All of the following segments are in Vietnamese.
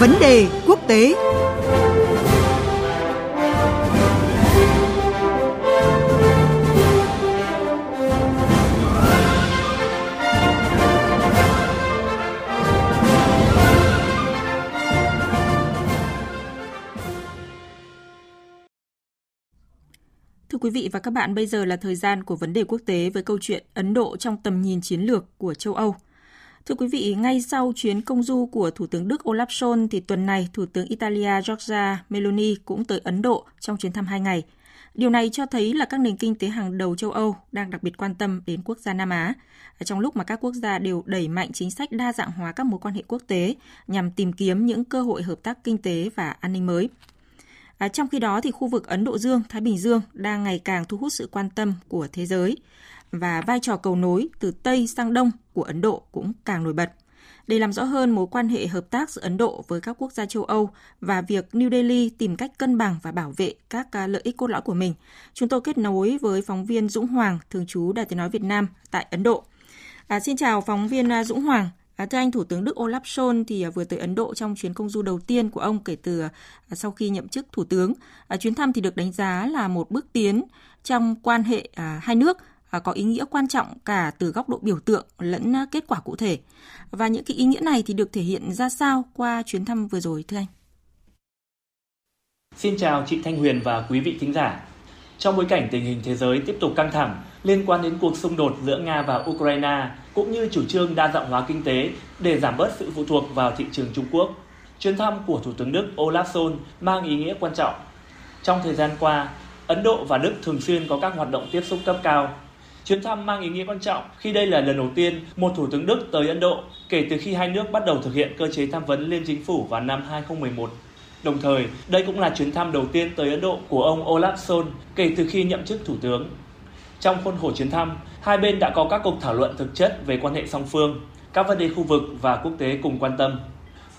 Vấn đề quốc tế Thưa quý vị và các bạn, bây giờ là thời gian của vấn đề quốc tế với câu chuyện Ấn Độ trong tầm nhìn chiến lược của châu Âu. Thưa quý vị, ngay sau chuyến công du của Thủ tướng Đức Olaf Scholz thì tuần này Thủ tướng Italia Giorgia Meloni cũng tới Ấn Độ trong chuyến thăm hai ngày. Điều này cho thấy là các nền kinh tế hàng đầu châu Âu đang đặc biệt quan tâm đến quốc gia Nam Á, trong lúc mà các quốc gia đều đẩy mạnh chính sách đa dạng hóa các mối quan hệ quốc tế nhằm tìm kiếm những cơ hội hợp tác kinh tế và an ninh mới. À, trong khi đó thì khu vực Ấn Độ Dương, Thái Bình Dương đang ngày càng thu hút sự quan tâm của thế giới và vai trò cầu nối từ Tây sang Đông của Ấn Độ cũng càng nổi bật. Để làm rõ hơn mối quan hệ hợp tác giữa Ấn Độ với các quốc gia châu Âu và việc New Delhi tìm cách cân bằng và bảo vệ các à, lợi ích cốt lõi của mình, chúng tôi kết nối với phóng viên Dũng Hoàng, thường trú Đài tiếng nói Việt Nam tại Ấn Độ. À, xin chào phóng viên à, Dũng Hoàng. À, thưa anh, Thủ tướng Đức Olaf Scholz thì à, vừa tới Ấn Độ trong chuyến công du đầu tiên của ông kể từ sau khi nhậm chức Thủ tướng. À, chuyến thăm thì được đánh giá là một bước tiến trong quan hệ à, hai nước có ý nghĩa quan trọng cả từ góc độ biểu tượng lẫn à, kết quả cụ thể. Và những cái ý nghĩa này thì được thể hiện ra sao qua chuyến thăm vừa rồi thưa anh? Xin chào chị Thanh Huyền và quý vị thính giả. Trong bối cảnh tình hình thế giới tiếp tục căng thẳng liên quan đến cuộc xung đột giữa Nga và Ukraine, cũng như chủ trương đa dạng hóa kinh tế để giảm bớt sự phụ thuộc vào thị trường Trung Quốc, chuyến thăm của Thủ tướng Đức Olaf Scholz mang ý nghĩa quan trọng. Trong thời gian qua, Ấn Độ và Đức thường xuyên có các hoạt động tiếp xúc cấp cao. Chuyến thăm mang ý nghĩa quan trọng khi đây là lần đầu tiên một Thủ tướng Đức tới Ấn Độ kể từ khi hai nước bắt đầu thực hiện cơ chế tham vấn liên chính phủ vào năm 2011. Đồng thời, đây cũng là chuyến thăm đầu tiên tới Ấn Độ của ông Olaf Scholz kể từ khi nhậm chức thủ tướng. Trong khuôn khổ chuyến thăm, hai bên đã có các cuộc thảo luận thực chất về quan hệ song phương, các vấn đề khu vực và quốc tế cùng quan tâm.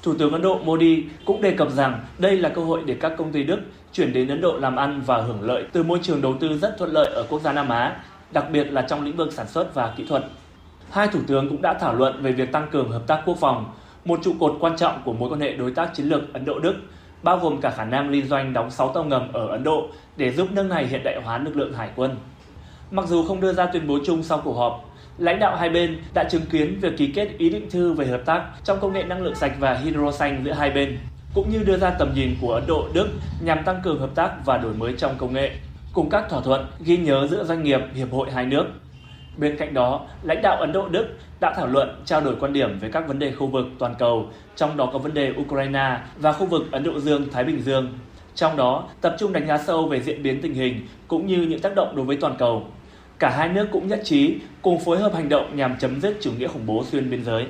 Thủ tướng Ấn Độ Modi cũng đề cập rằng đây là cơ hội để các công ty Đức chuyển đến Ấn Độ làm ăn và hưởng lợi từ môi trường đầu tư rất thuận lợi ở quốc gia Nam Á, đặc biệt là trong lĩnh vực sản xuất và kỹ thuật. Hai thủ tướng cũng đã thảo luận về việc tăng cường hợp tác quốc phòng, một trụ cột quan trọng của mối quan hệ đối tác chiến lược Ấn Độ-Đức bao gồm cả khả năng liên doanh đóng 6 tàu ngầm ở Ấn Độ để giúp nước này hiện đại hóa lực lượng hải quân. Mặc dù không đưa ra tuyên bố chung sau cuộc họp, lãnh đạo hai bên đã chứng kiến việc ký kết ý định thư về hợp tác trong công nghệ năng lượng sạch và hydro xanh giữa hai bên, cũng như đưa ra tầm nhìn của Ấn Độ, Đức nhằm tăng cường hợp tác và đổi mới trong công nghệ, cùng các thỏa thuận ghi nhớ giữa doanh nghiệp, hiệp hội hai nước. Bên cạnh đó, lãnh đạo Ấn Độ Đức đã thảo luận trao đổi quan điểm về các vấn đề khu vực toàn cầu, trong đó có vấn đề Ukraine và khu vực Ấn Độ Dương Thái Bình Dương. Trong đó, tập trung đánh giá sâu về diễn biến tình hình cũng như những tác động đối với toàn cầu. Cả hai nước cũng nhất trí cùng phối hợp hành động nhằm chấm dứt chủ nghĩa khủng bố xuyên biên giới.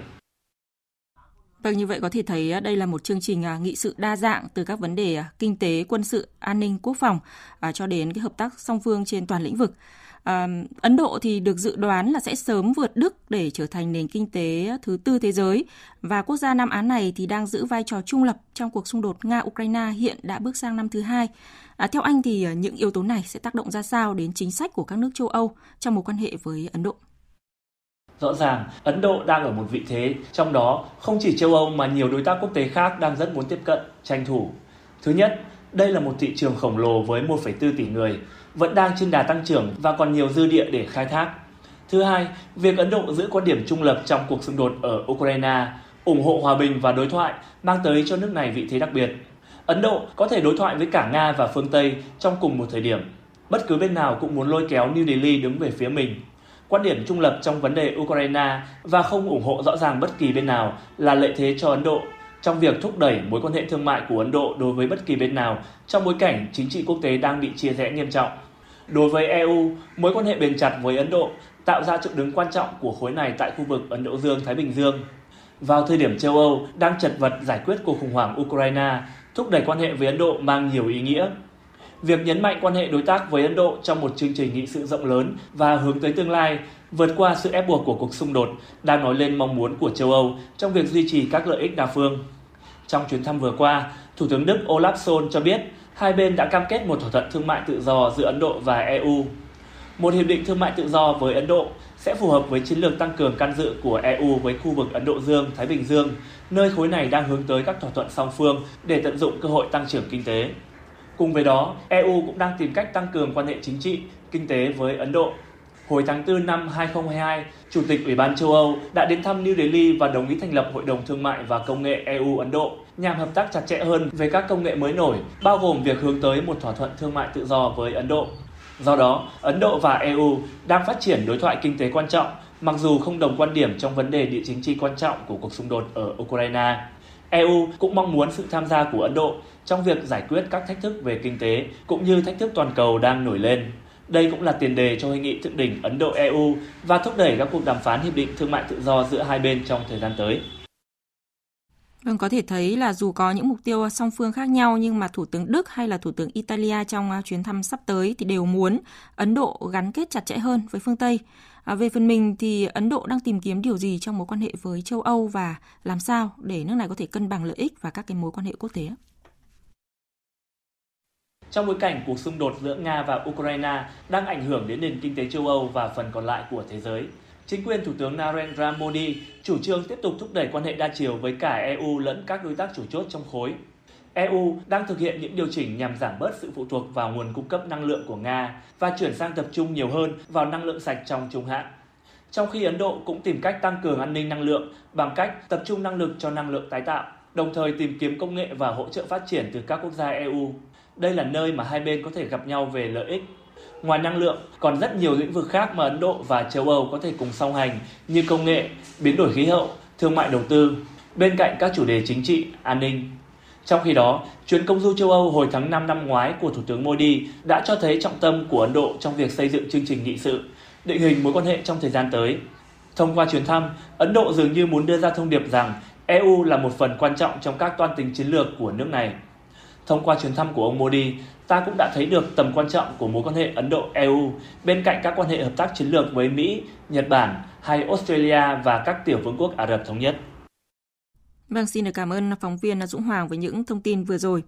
Vâng, như vậy có thể thấy à, đây là một chương trình à, nghị sự đa dạng từ các vấn đề à, kinh tế, quân sự, an ninh, quốc phòng cho đến cái hợp tác song phương trên toàn lĩnh vực. À, Ấn Độ thì được dự đoán là sẽ sớm vượt Đức để trở thành nền kinh tế thứ tư thế giới và quốc gia Nam Á này thì đang giữ vai trò trung lập trong cuộc xung đột Nga-Ukraine hiện đã bước sang năm thứ hai. À, theo anh thì những yếu tố này sẽ tác động ra sao đến chính sách của các nước châu Âu trong mối quan hệ với Ấn Độ? Rõ ràng, Ấn Độ đang ở một vị thế, trong đó không chỉ châu Âu mà nhiều đối tác quốc tế khác đang rất muốn tiếp cận, tranh thủ. Thứ nhất, đây là một thị trường khổng lồ với 1,4 tỷ người, vẫn đang trên đà tăng trưởng và còn nhiều dư địa để khai thác. Thứ hai, việc Ấn Độ giữ quan điểm trung lập trong cuộc xung đột ở Ukraine, ủng hộ hòa bình và đối thoại mang tới cho nước này vị thế đặc biệt. Ấn Độ có thể đối thoại với cả Nga và phương Tây trong cùng một thời điểm. Bất cứ bên nào cũng muốn lôi kéo New Delhi đứng về phía mình. Quan điểm trung lập trong vấn đề Ukraine và không ủng hộ rõ ràng bất kỳ bên nào là lợi thế cho Ấn Độ trong việc thúc đẩy mối quan hệ thương mại của Ấn Độ đối với bất kỳ bên nào trong bối cảnh chính trị quốc tế đang bị chia rẽ nghiêm trọng. Đối với EU, mối quan hệ bền chặt với Ấn Độ tạo ra chỗ đứng quan trọng của khối này tại khu vực Ấn Độ Dương-Thái Bình Dương. Vào thời điểm châu Âu đang chật vật giải quyết cuộc khủng hoảng Ukraine, thúc đẩy quan hệ với Ấn Độ mang nhiều ý nghĩa. Việc nhấn mạnh quan hệ đối tác với Ấn Độ trong một chương trình nghị sự rộng lớn và hướng tới tương lai, vượt qua sự ép buộc của cuộc xung đột, đang nói lên mong muốn của châu Âu trong việc duy trì các lợi ích đa phương. Trong chuyến thăm vừa qua, Thủ tướng Đức Olaf Scholz cho biết hai bên đã cam kết một thỏa thuận thương mại tự do giữa Ấn Độ và EU. Một hiệp định thương mại tự do với Ấn Độ sẽ phù hợp với chiến lược tăng cường can dự của EU với khu vực Ấn Độ Dương, Thái Bình Dương, nơi khối này đang hướng tới các thỏa thuận song phương để tận dụng cơ hội tăng trưởng kinh tế. Cùng với đó, EU cũng đang tìm cách tăng cường quan hệ chính trị, kinh tế với Ấn Độ. Hồi tháng 4 năm 2022, Chủ tịch Ủy ban châu Âu đã đến thăm New Delhi và đồng ý thành lập Hội đồng Thương mại và Công nghệ EU-Ấn Độ nhằm hợp tác chặt chẽ hơn về các công nghệ mới nổi, bao gồm việc hướng tới một thỏa thuận thương mại tự do với Ấn Độ. Do đó, Ấn Độ và EU đang phát triển đối thoại kinh tế quan trọng, mặc dù không đồng quan điểm trong vấn đề địa chính trị quan trọng của cuộc xung đột ở Ukraine. EU cũng mong muốn sự tham gia của Ấn Độ trong việc giải quyết các thách thức về kinh tế cũng như thách thức toàn cầu đang nổi lên. Đây cũng là tiền đề cho hội nghị thượng đỉnh Ấn Độ-EU và thúc đẩy các cuộc đàm phán hiệp định thương mại tự do giữa hai bên trong thời gian tới. Vâng, có thể thấy là dù có những mục tiêu song phương khác nhau nhưng mà Thủ tướng Đức hay là Thủ tướng Italia trong chuyến thăm sắp tới thì đều muốn Ấn Độ gắn kết chặt chẽ hơn với phương Tây. À, về phần mình thì Ấn Độ đang tìm kiếm điều gì trong mối quan hệ với châu Âu và làm sao để nước này có thể cân bằng lợi ích và các cái mối quan hệ quốc tế? Trong bối cảnh cuộc xung đột giữa Nga và Ukraine đang ảnh hưởng đến nền kinh tế châu Âu và phần còn lại của thế giới, chính quyền Thủ tướng Narendra Modi chủ trương tiếp tục thúc đẩy quan hệ đa chiều với cả EU lẫn các đối tác chủ chốt trong khối. EU đang thực hiện những điều chỉnh nhằm giảm bớt sự phụ thuộc vào nguồn cung cấp năng lượng của Nga và chuyển sang tập trung nhiều hơn vào năng lượng sạch trong trung hạn. Trong khi Ấn Độ cũng tìm cách tăng cường an ninh năng lượng bằng cách tập trung năng lực cho năng lượng tái tạo, đồng thời tìm kiếm công nghệ và hỗ trợ phát triển từ các quốc gia EU. Đây là nơi mà hai bên có thể gặp nhau về lợi ích. Ngoài năng lượng, còn rất nhiều lĩnh vực khác mà Ấn Độ và châu Âu có thể cùng song hành như công nghệ, biến đổi khí hậu, thương mại đầu tư, bên cạnh các chủ đề chính trị, an ninh. Trong khi đó, chuyến công du châu Âu hồi tháng 5 năm ngoái của Thủ tướng Modi đã cho thấy trọng tâm của Ấn Độ trong việc xây dựng chương trình nghị sự, định hình mối quan hệ trong thời gian tới. Thông qua chuyến thăm, Ấn Độ dường như muốn đưa ra thông điệp rằng EU là một phần quan trọng trong các toan tính chiến lược của nước này. Thông qua chuyến thăm của ông Modi, ta cũng đã thấy được tầm quan trọng của mối quan hệ Ấn Độ-EU bên cạnh các quan hệ hợp tác chiến lược với Mỹ, Nhật Bản hay Australia và các tiểu vương quốc Ả Rập Thống Nhất. Vâng, xin được cảm ơn phóng viên Dũng Hoàng với những thông tin vừa rồi.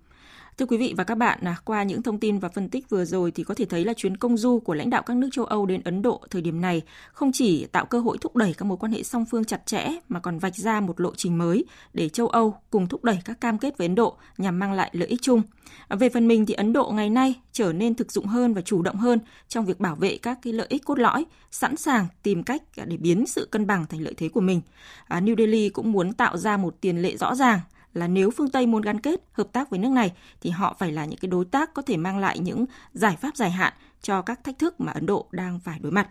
Thưa quý vị và các bạn, à, qua những thông tin và phân tích vừa rồi thì có thể thấy là chuyến công du của lãnh đạo các nước châu Âu đến Ấn Độ thời điểm này không chỉ tạo cơ hội thúc đẩy các mối quan hệ song phương chặt chẽ mà còn vạch ra một lộ trình mới để châu Âu cùng thúc đẩy các cam kết với Ấn Độ nhằm mang lại lợi ích chung. À, về phần mình thì Ấn Độ ngày nay trở nên thực dụng hơn và chủ động hơn trong việc bảo vệ các cái lợi ích cốt lõi, sẵn sàng tìm cách à, để biến sự cân bằng thành lợi thế của mình. À, New Delhi cũng muốn tạo ra một tiền lệ rõ ràng là nếu phương Tây muốn gắn kết, hợp tác với nước này thì họ phải là những cái đối tác có thể mang lại những giải pháp dài hạn cho các thách thức mà Ấn Độ đang phải đối mặt.